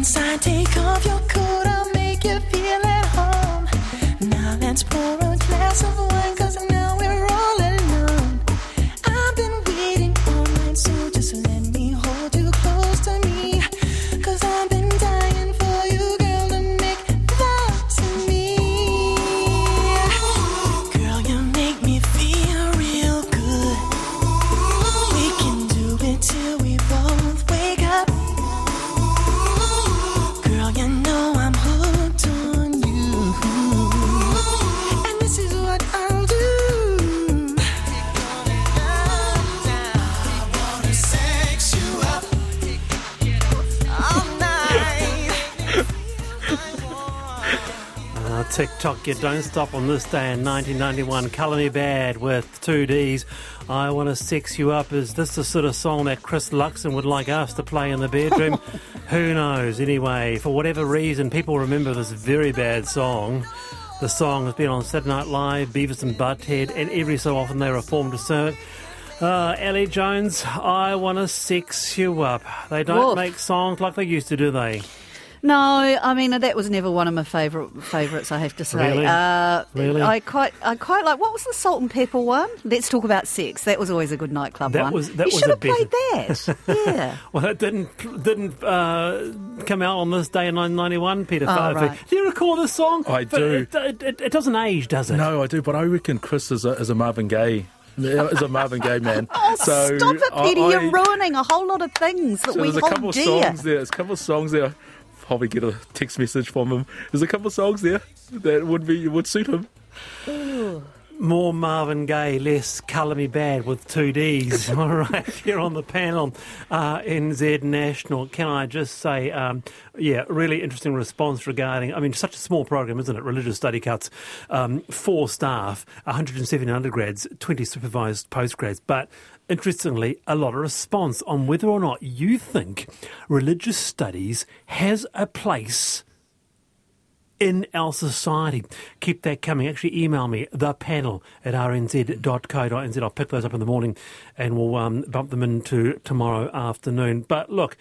inside, take off your coat, I'll make you feel at home. Now let's pour a glass of wine, TikTok, you don't stop on this day in 1991. Color Me Badd with two Ds. I Want to Sex You Up. Is this the sort of song that Chris Luxon would like us to play in the bedroom? Who knows? Anyway, for whatever reason, people remember this very bad song. The song has been on Saturday Night Live, Beavis and Butthead, and every so often they reform to sing it. Uh, Ali Jones, I want to sex you up. They don't Woof. make songs like they used to, do they? No, I mean that was never one of my favourite favourites. I have to say. Really? Uh, Really? I quite, I quite like. What was the Salt-N-Pepa one? Let's talk about sex. That was always a good nightclub That one. was- that you was should a have played that. yeah. Well, that didn't didn't uh, come out on this day in 1991, Peter. Oh, right. Do you recall this song? I But do. It, it, it doesn't age, does it? No, I do, but I reckon Chris is a, is a Marvin Gaye. Is a Marvin Gaye man. Oh, so stop it, I- Peter! I- You're ruining a whole lot of things that so we there's a hold couple of dear. songs there. There's a couple of songs there. Probably get a text message from him. There's a couple songs there that would be would suit him. More Marvin Gaye, less Color Me Badd with two Ds. All right, here on the panel, uh, NZ National. Can I just say, um, yeah, really interesting response regarding, I mean, such a small program, isn't it? Religious study cuts, um, four staff, 170 undergrads, 20 supervised postgrads, but interestingly, a lot of response on whether or not you think religious studies has a place in our society. Keep that coming. Actually, email me, the panel at rnz.co.nz. I'll pick those up in the morning and we'll um, bump them into tomorrow afternoon. But look,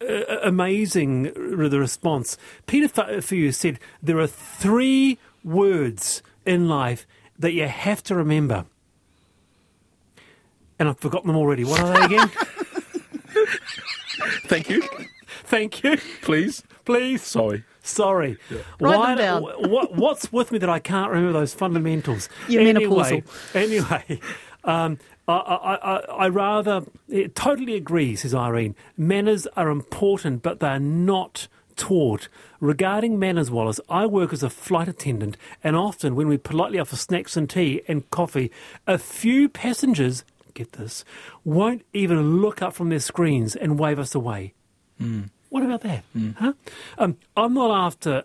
uh, amazing the response. Peter you said there are three words in life that you have to remember. And I've forgotten them already. What are they again? Thank you. Thank you. Please. Please. Sorry. Sorry. Write them down. What, what's with me that I can't remember those fundamentals? You're anyway, menopausal. Anyway, um, I, I, I, I rather totally agree, says Irene. Manners are important, but they're not taught. Regarding manners, Wallace, I work as a flight attendant, and often when we politely offer snacks and tea and coffee, a few passengers, get this, won't even look up from their screens and wave us away. What about that? Huh? Um, I'm not after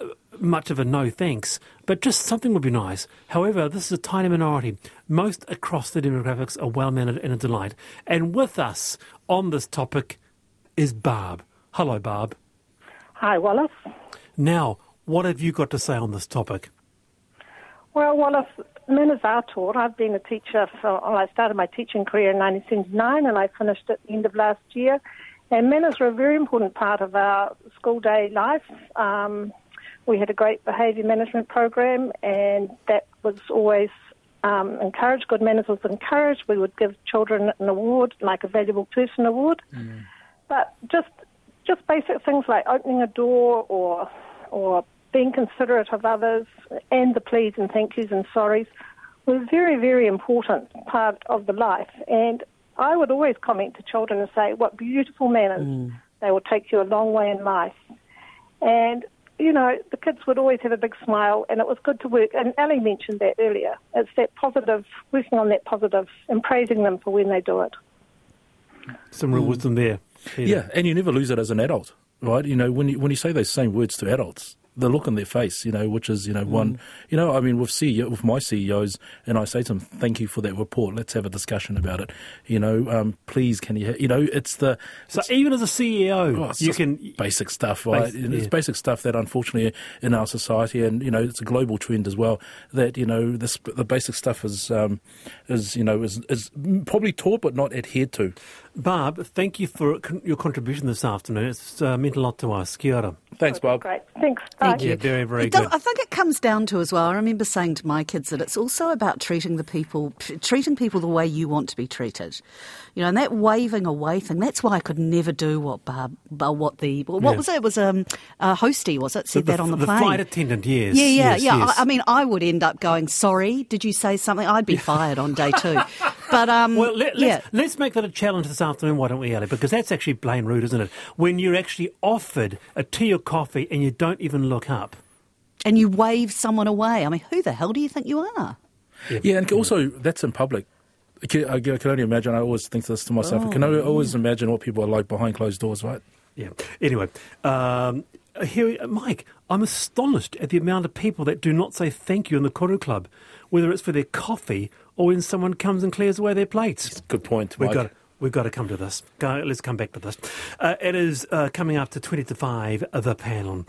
uh, much of a no thanks, but just something would be nice. However, this is a tiny minority. Most across the demographics are well mannered and a delight. And with us on this topic is Barb. Hello, Barb. Hi, Wallace. Now, what have you got to say on this topic? Well, Wallace, manners are taught. I've been a teacher for, well, I started my teaching career in 1979 and I finished at the end of last year. And manners were a very important part of our school day life. Um, we had a great behaviour management program and that was always um, encouraged. Good manners was encouraged. We would give children an award, like a valuable person award. But just just basic things like opening a door or or being considerate of others and the please and thank yous and sorries were very, very important part of the life. And I would always comment to children and say, what beautiful manners. Mm. They will take you a long way in life. And, you know, the kids would always have a big smile and it was good to work. And Ali mentioned that earlier. It's that positive, working on that positive and praising them for when they do it. Some real mm. wisdom there. Peter. Yeah, and you never lose it as an adult, right? You know, when you, when you say those same words to adults, the look on their face, you know, which is, you know, one, you know, I mean, with CEO, with my CEOs, and I say to them, thank you for that report. Let's have a discussion about it. You know, um, please, can you, you know, it's the, So even as a CEO, Oh, you can. basic stuff, right? Basic- And It's basic stuff that unfortunately in our society, and you know, it's a global trend as well. That you know, this the basic stuff is um, is you know is, is probably taught but not adhered to. Barb, thank you for your contribution this afternoon. It's uh, meant a lot to us. Kia ora. Thanks, Bob. Great. Thanks. Thank you. Yeah, very, very It does- good. I think it comes down to as well. I remember saying to my kids that it's also about treating the people, treating people the way you want to be treated. You know, and that waving away thing. That's why I could never do what Barb, what the what Yeah. was it? It was um, uh, hosty, was it? Said the, that on the, the plane. flight attendant, yes. Yeah, yeah, yes, yeah. yes. I, I mean, I would end up going, "Sorry, did you say something?" I'd be fired on day two. But um, Well, let, yeah, let's, let's make that a challenge this afternoon, why don't we, Ali? Because that's actually plain rude, isn't it? When you're actually offered a tea or coffee and you don't even look up. and you wave someone away. I mean, who the hell do you think you are? Yeah, and also that's in public. I can, I can only imagine. I always think this to myself. I can Oh, always imagine what people are like behind closed doors, right? Yeah. Anyway, um, here, Mike, I'm astonished at the amount of people that do not say thank you in the Koru Club, whether it's for their coffee or when someone comes and clears away their plates. Good point, We've Mike. got, we've got to come to this. Let's come back to this. Uh, it is uh, coming up to 20 to 5, the panel.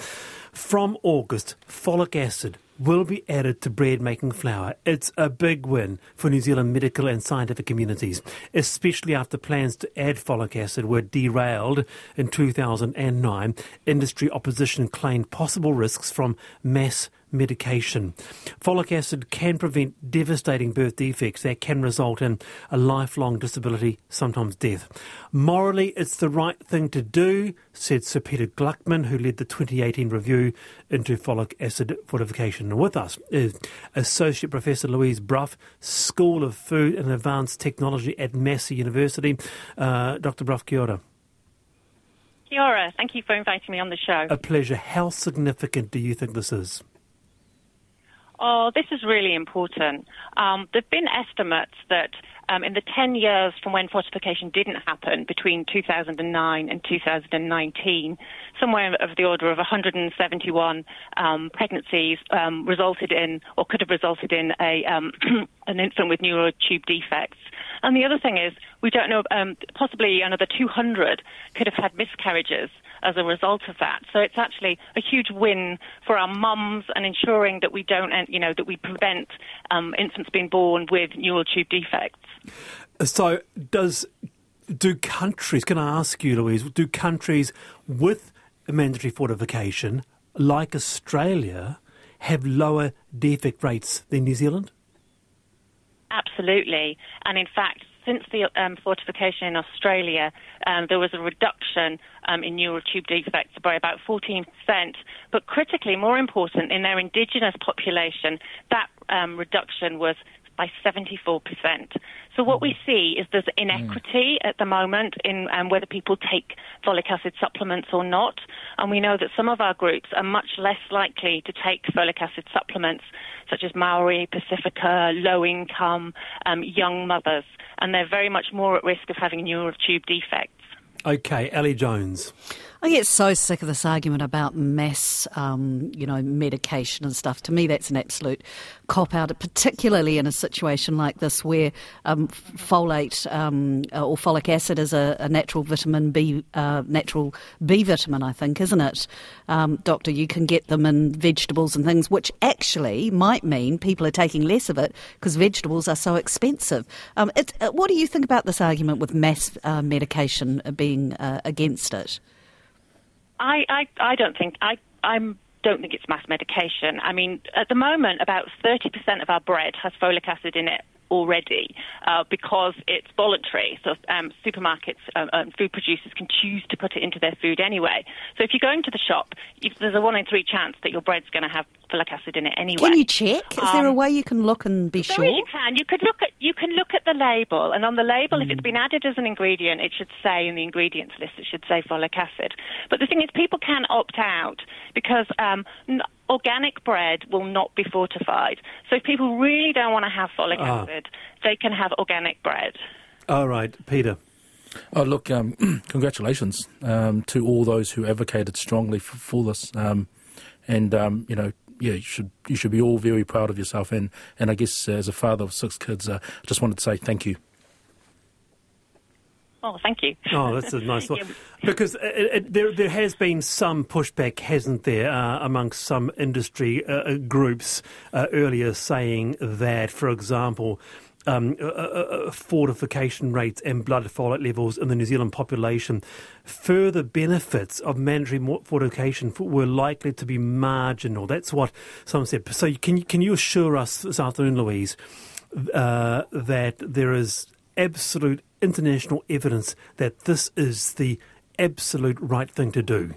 From August, folic acid will be added to bread making flour. It's a big win for New Zealand medical and scientific communities, especially after plans to add folic acid were derailed in 2009. Industry opposition claimed possible risks from mass medication. Folic acid can prevent devastating birth defects that can result in a lifelong disability, sometimes death. Morally, it's the right thing to do, said Sir Peter Gluckman, who led the 2018 review into folic acid fortification. With us is Associate Professor Louise Brough, School of Food and Advanced Technology at Massey University. Uh, Dr. Brough, kia ora. Kia ora. Thank you for inviting me on the show. A pleasure. How significant do you think this is? Oh, this is really important. Um, there have been estimates that um, in the 10 years from when fortification didn't happen, between 2009 and 2019, somewhere of the order of 171 um, pregnancies um, resulted in, or could have resulted in, a um, an infant with neural tube defects. And the other thing is, we don't know, um, possibly another 200 could have had miscarriages as a result of that. So it's actually a huge win for our mums and ensuring that we don't, you know, that we prevent um, infants being born with neural tube defects. So, does do countries? Can I ask you, Louise? Do countries with mandatory fortification, like Australia, have lower defect rates than New Zealand? Absolutely. And in fact, since the um, fortification in Australia, um, there was a reduction um, in neural tube defects by about 14%. But critically, more important, in their indigenous population, that um, reduction was by 74%. So what we see is there's inequity at the moment in um, whether people take folic acid supplements or not. And we know that some of our groups are much less likely to take folic acid supplements, such as Maori, Pasifika, low income, um, young mothers. And they're very much more at risk of having neural tube defects. Okay, Ali Jones. I get so sick of this argument about mass, um, you know, medication and stuff. To me, that's an absolute cop out, particularly in a situation like this where um, folate um, or folic acid is a, a natural vitamin B, uh, natural B vitamin, I think, isn't it? Um, doctor, you can get them in vegetables and things, which actually might mean people are taking less of it because vegetables are so expensive. Um, uh, what do you think about this argument with mass uh, medication being uh, against it? I, I, I don't think I I'm don't think it's mass medication. I mean, at the moment, about 30% of our bread has folic acid in it already uh, because it's voluntary. So um, supermarkets um, and food producers can choose to put it into their food anyway. So if you're going to the shop, if there's a one in three chance that your bread's going to have folic acid in it anyway. Can you check? Is there a Um, way you can look and be sure? you can. You could look at you can look at the label, and on the label, if it's been added as an ingredient, it should say in the ingredients list it should say folic acid. But the thing is, people can opt out because um, n- organic bread will not be fortified. So if people really don't want to have folic Ah. acid, they can have organic bread. All right, Peter. Oh, look, um, congratulations um, to all those who advocated strongly for, for this. Um, and um, you know. Yeah, you should you should be all very proud of yourself, and, and I guess uh, as a father of six kids, uh, just wanted to say thank you. Oh, thank you. Oh, that's a nice one. Yeah. Because it, it, there, there has been some pushback, hasn't there, uh, amongst some industry uh, uh, groups uh, earlier saying that, for example, um, uh, uh, uh, fortification rates and blood folate levels in the New Zealand population, further benefits of mandatory fortification were likely to be marginal. That's what some said. So, can you, can you assure us this afternoon, Louise, uh, that there is absolute international evidence that this is the absolute right thing to do?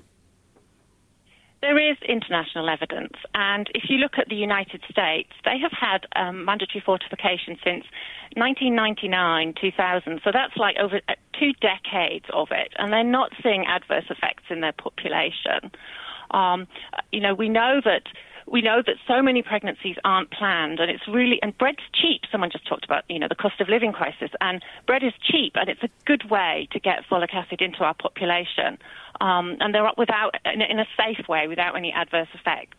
There is international evidence, and if you look at the United States, they have had um, mandatory fortification since 1999, 2000. So that's like over uh, two decades of it, and they're not seeing adverse effects in their population. Um, you know, we know that we know that so many pregnancies aren't planned, and it's really and bread's cheap. Someone just talked about you know the cost of living crisis, and bread is cheap, and it's a good way to get folic acid into our population, um, and they're up without in a, in a safe way without any adverse effects.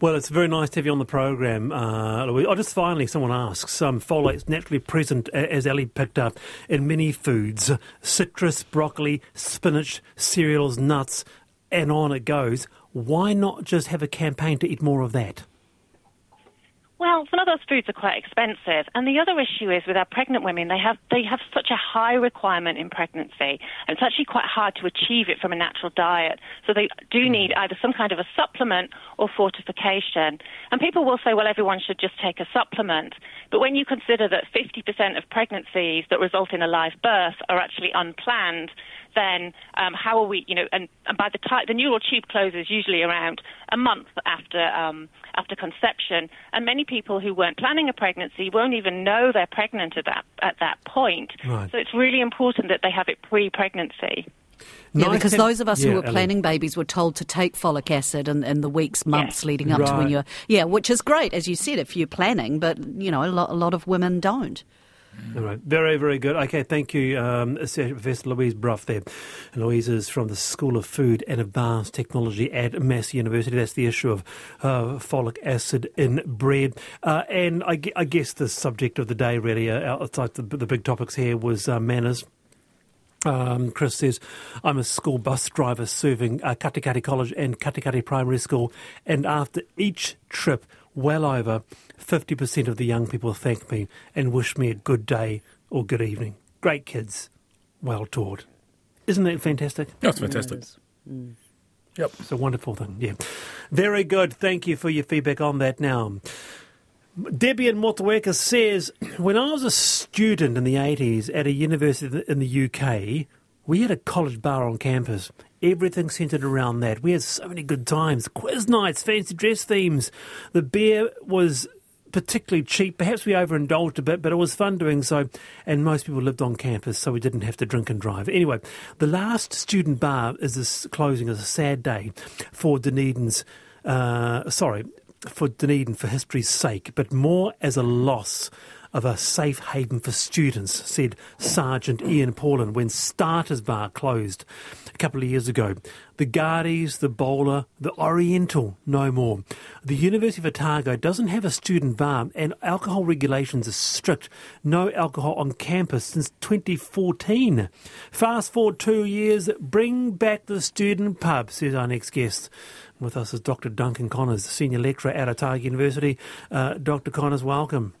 Well, it's very nice to have you on the program, uh, Louise. Oh, just finally, someone asks, um, folate's naturally present, as Ali picked up, in many foods, citrus, broccoli, spinach, cereals, nuts, and on it goes. Why not just have a campaign to eat more of that? Well, some of those foods are quite expensive, and the other issue is with our pregnant women, they have they have such a high requirement in pregnancy, and it's actually quite hard to achieve it from a natural diet. So they do hmm. need either some kind of a supplement or fortification. And people will say, well, everyone should just take a supplement, but when you consider that 50% of pregnancies that result in a live birth are actually unplanned, then um, how are we, you know, and, and by the time the neural tube closes usually around a month after um, after conception, and many people who weren't planning a pregnancy won't even know they're pregnant at that at that point. Right. So it's really important that they have it pre-pregnancy. Yeah, Nice because to- those of us Yeah, who were Ali. planning babies were told to take folic acid in, in the weeks, months leading up to when you're. Yeah, which is great, as you said, if you're planning, but, you know, a lot, a lot of women don't. All right. Very, very good. Okay, thank you, um, Associate Professor Louise Brough there. And Louise is from the School of Food and Advanced Technology at Massey University. That's the issue of uh, folic acid in bread. Uh, and I, I guess the subject of the day, really, uh, outside the, the big topics here, was uh, manners. Um, Chris says, I'm a school bus driver serving uh, Katikati College and Katikati Primary School, and after each trip, well over 50% of the young people thank me and wish me a good day or good evening. Great kids, well taught. Isn't that fantastic? That's fantastic. Mm. Yep. It's a wonderful thing, yeah. Very good. Thank you for your feedback on that now. Debbie in Motueka says, when I was a student in the 80s at a university in the UK, we had a college bar on campus. Everything centred around that. We had so many good times. Quiz nights, fancy dress themes. The beer was particularly cheap. Perhaps we overindulged a bit, but it was fun doing so. And most people lived on campus, so we didn't have to drink and drive. Anyway, the last student bar is this closing is a sad day for Dunedin's. Uh, sorry, for Dunedin for history's sake, but more as a loss of a safe haven for students, said Sergeant Ian Paulin when Starters Bar closed a couple of years ago. The Gardies, the Bowler, the Oriental, no more. The University of Otago doesn't have a student bar and alcohol regulations are strict. No alcohol on campus since 2014. Fast forward two years, bring back the student pub, says our next guest. With us is Dr. Duncan Connors, Senior Lecturer at Otago University. Uh, Dr. Connors, welcome.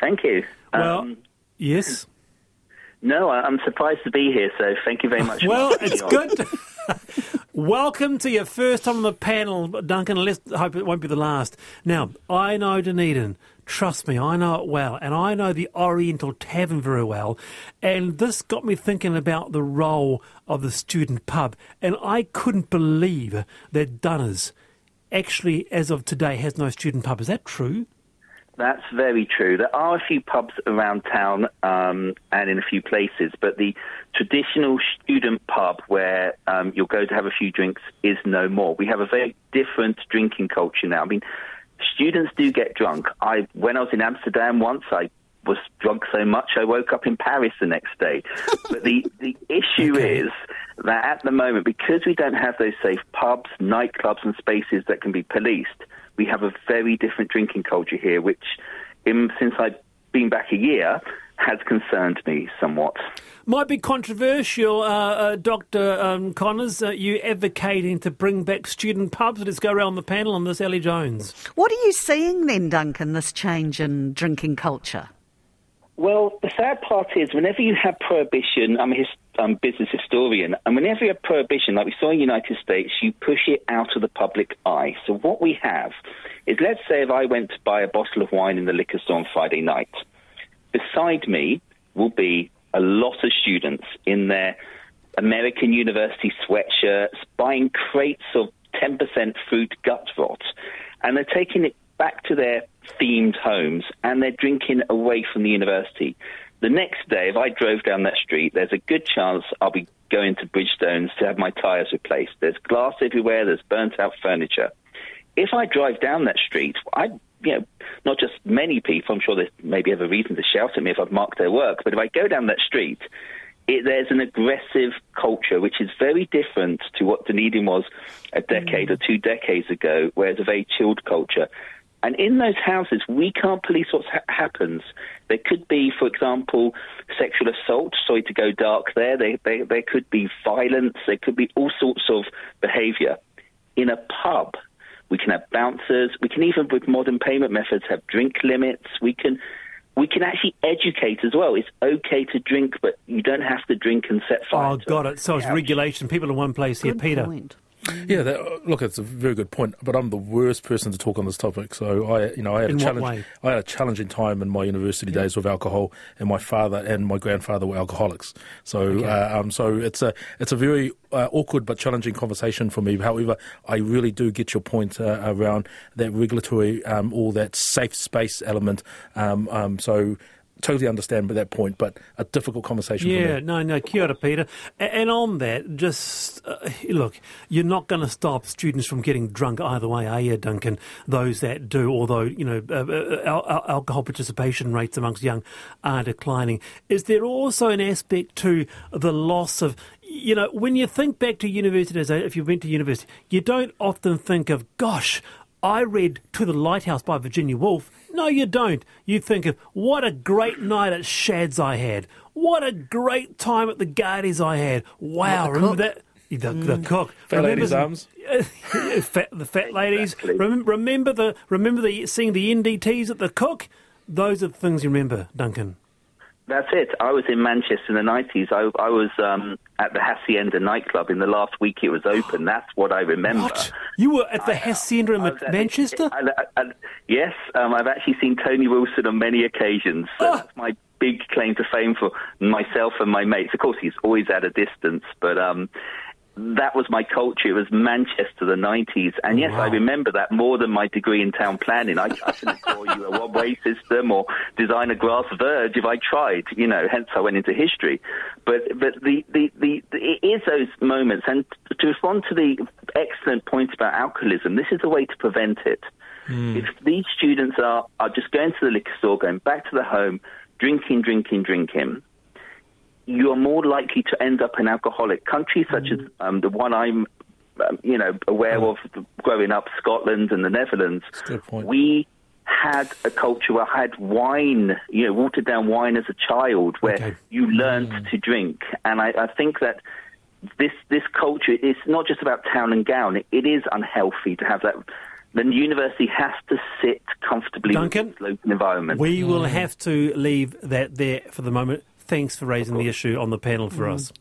Thank you. Well, Um, yes. no, I'm surprised to be here, so thank you very much. Well, it's good. Welcome to your first time on the panel, Duncan. Let's hope it won't be the last. Now, I know Dunedin. Trust me, I know it well. And I know the Oriental Tavern very well. And this got me thinking about the role of the student pub. And I couldn't believe that Dunners actually, as of today, has no student pub. Is that true? That's very true. There are a few pubs around town um, and in a few places, but the traditional student pub where um, you'll go to have a few drinks is no more. We have a very different drinking culture now. I mean, students do get drunk. I when I was in Amsterdam once, I was drunk so much I woke up in Paris the next day. but the, the issue Okay. is that at the moment, because we don't have those safe pubs, nightclubs, and spaces that can be policed, we have a very different drinking culture here, which, in, since I've been back a year, has concerned me somewhat. Might be controversial, uh, uh, Dr. Um, Connors, uh, you advocating to bring back student pubs. Let's go around the panel on this, Ali Jones. What are you seeing then, Duncan, this change in drinking culture? Well, the sad part is whenever you have prohibition, I'm a his, um, business historian, and whenever you have prohibition, like we saw in the United States, you push it out of the public eye. So what we have is, let's say if I went to buy a bottle of wine in the liquor store on Friday night, beside me will be a lot of students in their American University sweatshirts buying crates of 10% fruit gut rot, and they're taking it back to their themed homes and they're drinking away from the university. The next day, if I drove down that street, there's a good chance I'll be going to Bridgestones to have my tyres replaced. There's glass everywhere, there's burnt out furniture. If I drive down that street, I, you know, not just many people, I'm sure they maybe have a reason to shout at me if I've marked their work, but if I go down that street, it, there's an aggressive culture which is very different to what Dunedin was a decade mm. or two decades ago, where it's a very chilled culture. And in those houses, we can't police what ha- happens. There could be, for example, sexual assault. Sorry to go dark there. There, there, there could be violence. There could be all sorts of behaviour. In a pub, we can have bouncers. We can even, with modern payment methods, have drink limits. We can, we can actually educate as well. It's okay to drink, but you don't have to drink and set fire. Oh, to got it. So it's couch. regulation. People in one place here. Good Peter. point. Yeah, that, look, it's a very good point. But I'm the worst person to talk on this topic. So I, you know, I had In a challenge. I had a challenging time in my university days with alcohol, and my father and my grandfather were alcoholics. So, uh, um, so it's a it's a very uh, awkward but challenging conversation for me. However, I really do get your point uh, around that regulatory um, or that safe space element. Um, um, so. Totally understand by that point, but a difficult conversation. Yeah, no, no, kia ora, Peter. And on that, just uh, look, you're not going to stop students from getting drunk either way, are you, Duncan? Those that do, although, you know, uh, uh, al- alcohol participation rates amongst young are declining. Is there also an aspect to the loss of, you know, when you think back to university, if you went to university, you don't often think of, gosh, I read To the Lighthouse by Virginia Woolf. No, you don't. You think of what a great night at Shad's I had. What a great time at the Gardies I had. Wow, What, the remember cook? that? The, the cook. Fat Remember ladies' the- arms. fat, the fat ladies. Exactly. Remember, remember the remember the seeing the NDTs at the cook. Those are the things you remember, Duncan. That's it. I was in Manchester in the 90s. I, I was um, at the Hacienda nightclub in the last week it was open. That's what I remember. What? You were at the Hacienda in I was at- Manchester? I- I- I- yes, um, I've actually seen Tony Wilson on many occasions. So Oh. That's my big claim to fame for myself and my mates. Of course, he's always at a distance, but um, that was my culture. It was Manchester, the 90s. And yes, Wow. I remember that more than my degree in town planning. I, I can call you a one-way system or design a grass verge if I tried, you know, hence I went into history. But, but the, the, the, the, it is those moments. And to respond to the excellent point about alcoholism, this is a way to prevent it. Hmm. If these students are, are just going to the liquor store, going back to the home, drinking, drinking, drinking, you are more likely to end up in alcoholic. Countries such as um, the one I'm, um, you know, aware of growing up, Scotland and the Netherlands, good point. we had a culture where I had wine, you know, watered down wine as a child, where Okay. you learned to drink, and I, I think that this this culture is not just about town and gown. It, it is unhealthy to have that. The university has to sit comfortably Duncan, with its local environment. We will have to leave that there for the moment. Thanks for raising the issue on the panel for mm-hmm. us.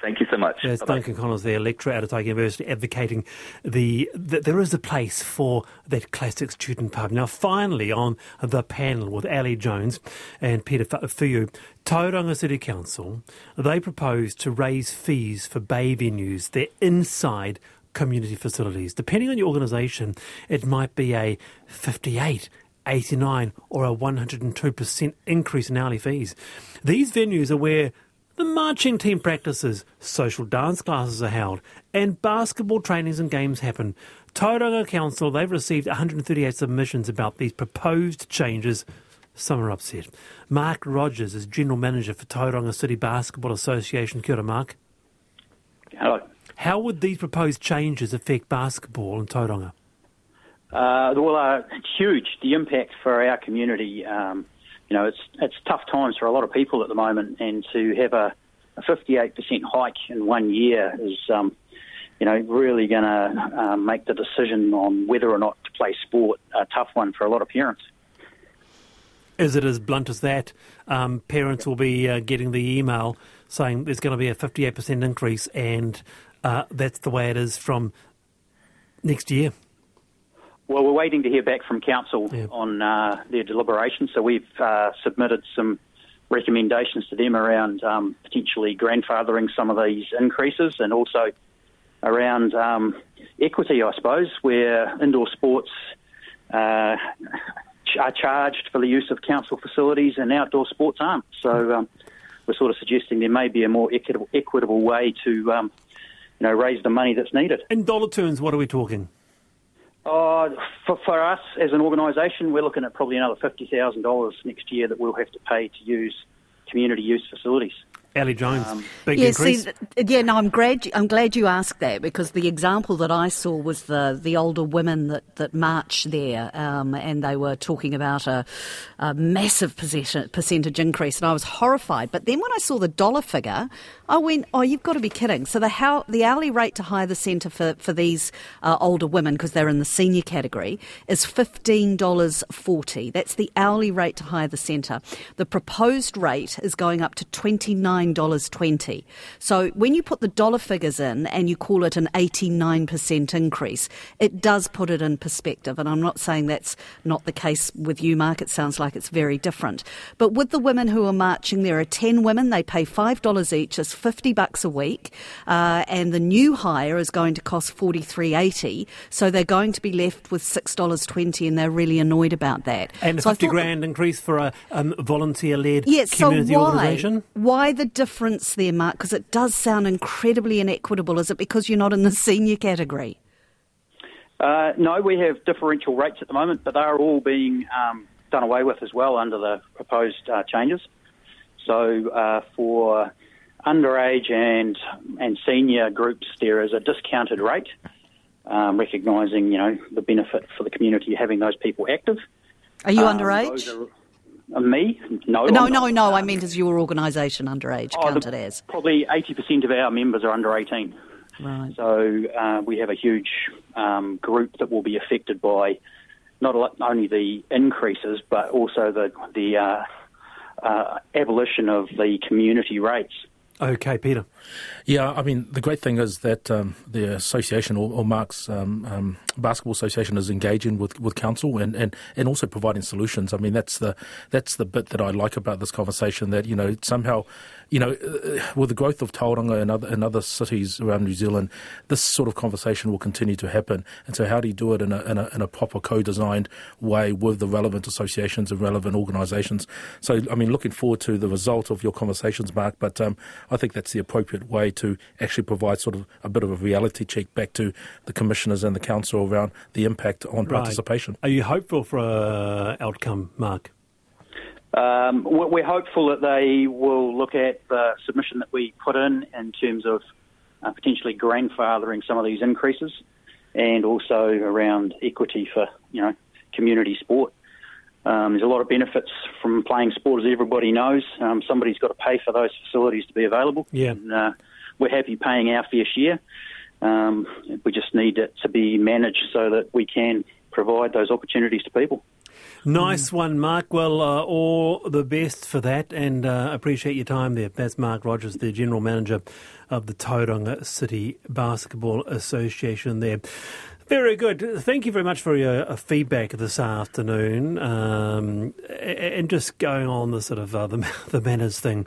Thank you so much. There's Bye-bye. Duncan Connors, the lecturer at Otago University, advocating the that there is a place for that classic student pub. Now, finally, on the panel with Ali Jones and Peter Fu- Fa'afiu, Tauranga City Council, they propose to raise fees for bay venues. They're inside community facilities. Depending on your organisation, it might be a 58 89 or a 102% increase in hourly fees. These venues are where the marching team practices, social dance classes are held, and basketball trainings and games happen. Tauranga Council, they've received 138 submissions about these proposed changes Some are upset. Mark Rogers is General Manager for Tauranga City Basketball Association. Kia ora, Mark. Hello. How would these proposed changes affect basketball in Tauranga? Uh, well, uh, it's huge. The impact for our community. Um, you know, it's it's tough times for a lot of people at the moment, and to have a, a 58% hike in one year is, um, you know, really going to uh, make the decision on whether or not to play sport a tough one for a lot of parents. Is it as blunt as that? Um, parents will be uh, getting the email saying there's going to be a 58% increase, and uh, that's the way it is from next year. Well, we're waiting to hear back from council Yeah. on uh, their deliberations. So we've uh, submitted some recommendations to them around um, potentially grandfathering some of these increases, and also around um, equity, I suppose, where indoor sports uh, are charged for the use of council facilities and outdoor sports aren't. So um, we're sort of suggesting there may be a more equitable, equitable way to, um, you know, raise the money that's needed. In dollar terms, what are we talking? Uh, for, for us as an organisation, we're looking at probably another $50,000 next year that we'll have to pay to use community use facilities. Ali Jones, Um, big yeah, increase. see, yeah, no, I'm glad. I'm glad you asked that because the example that I saw was the the older women that that marched there, um, and they were talking about a, a massive percentage increase, and I was horrified. But then when I saw the dollar figure, I went, "Oh, you've got to be kidding!" So the how the hourly rate to hire the centre for for these uh, older women because they're in the senior category is fifteen dollars forty. That's the hourly rate to hire the centre. The proposed rate is going up to twenty nine dollars twenty. So when you put the dollar figures in and you call it an eighty nine percent increase, it does put it in perspective. And I'm not saying that's not the case with you, Mark. It sounds like it's very different. But with the women who are marching, there are ten women. They pay five dollars each. It's fifty bucks a week, uh, and the new hire is going to cost forty three eighty. So they're going to be left with six dollars twenty, and they're really annoyed about that. and a So 50 thought- grand increase for a um, volunteer led yeah, so why, organisation? why the difference there, Mark? Because it does sound incredibly inequitable. Is it because you're not in the senior category? Uh, no, we have differential rates at the moment, but they're all being um, done away with as well under the proposed uh, changes. So uh, for underage and and senior groups, there is a discounted rate, um, recognising you know the benefit for the community having those people active. Are you Um, underage? Uh, me? No. no, I'm no, not. no. I meant as your organisation underage oh, the- counted as. Probably 80% of our members are under 18. Right. So uh, we have a huge um, group that will be affected by not only the increases, but also the the uh, uh, abolition of the community rates. Okay, Peter. Yeah, I mean, the great thing is that um, the association, or, or Mark's um, um, Basketball Association, is engaging with, with council and, and, and also providing solutions. I mean, that's the that's the bit that I like about this conversation. That you know somehow, you know, uh, with the growth of Tauranga and other and other cities around New Zealand, this sort of conversation will continue to happen. And so, how do you do it in a in a, in a proper co-designed way with the relevant associations and relevant organisations? So, I mean, looking forward to the result of your conversations, Mark. But um, I think that's the appropriate way to actually provide sort of a bit of a reality check back to the commissioners and the council around the impact on Right. participation. Are you hopeful for a outcome, Mark? Um, we're hopeful that they will look at the submission that we put in in terms of uh, potentially grandfathering some of these increases, and also around equity for you know community sport. Um, there's a lot of benefits from playing sport, as everybody knows. Um, somebody's got to pay for those facilities to be available. Yeah. And, uh, we're happy paying our fair share. Um, we just need it to be managed so that we can provide those opportunities to people. Nice one, Mark. Well, uh, all the best for that, and uh, appreciate your time there. That's Mark Rogers, the General Manager of the Tauranga City Basketball Association there. Very good. Thank you very much for your uh, feedback this afternoon. Um, and just going on the sort of uh, the, the manners thing.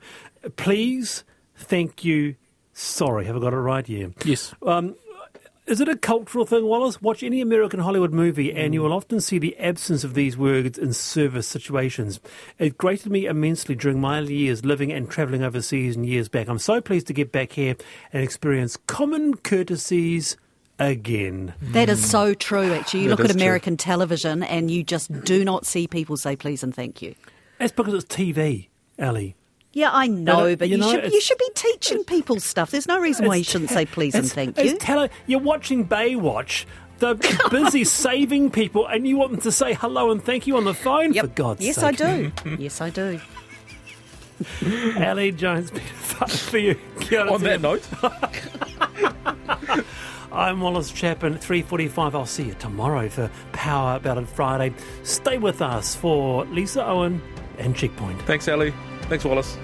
Please, thank you, sorry. Have I got it right? Yeah. Yes. Um, is it a cultural thing, Wallace? Watch any American Hollywood movie, and you mm. will often see the absence of these words in service situations. It grated me immensely during my years living and travelling overseas and years back. I'm so pleased to get back here and experience common courtesies again. That is so true, actually. You That look at is true. American television and you just do not see people say please and thank you. That's because it's TV, Ali. Yeah, I know, don't- but you you, know, should, you should be teaching people stuff. There's no reason why you shouldn't say please and it's- thank it's you. tele- you're watching Baywatch. They're busy saving people, and you want them to say hello and thank you on the phone. For God's yes, sake, Yes, I do. yes, I do. Ali Jones, fun for you. Kia On that note, I'm Wallace Chapman, 3.45. I'll see you tomorrow for Power About It Friday. Stay with us for Lisa Owen and Checkpoint. thanks, Ali. Thanks, Wallace.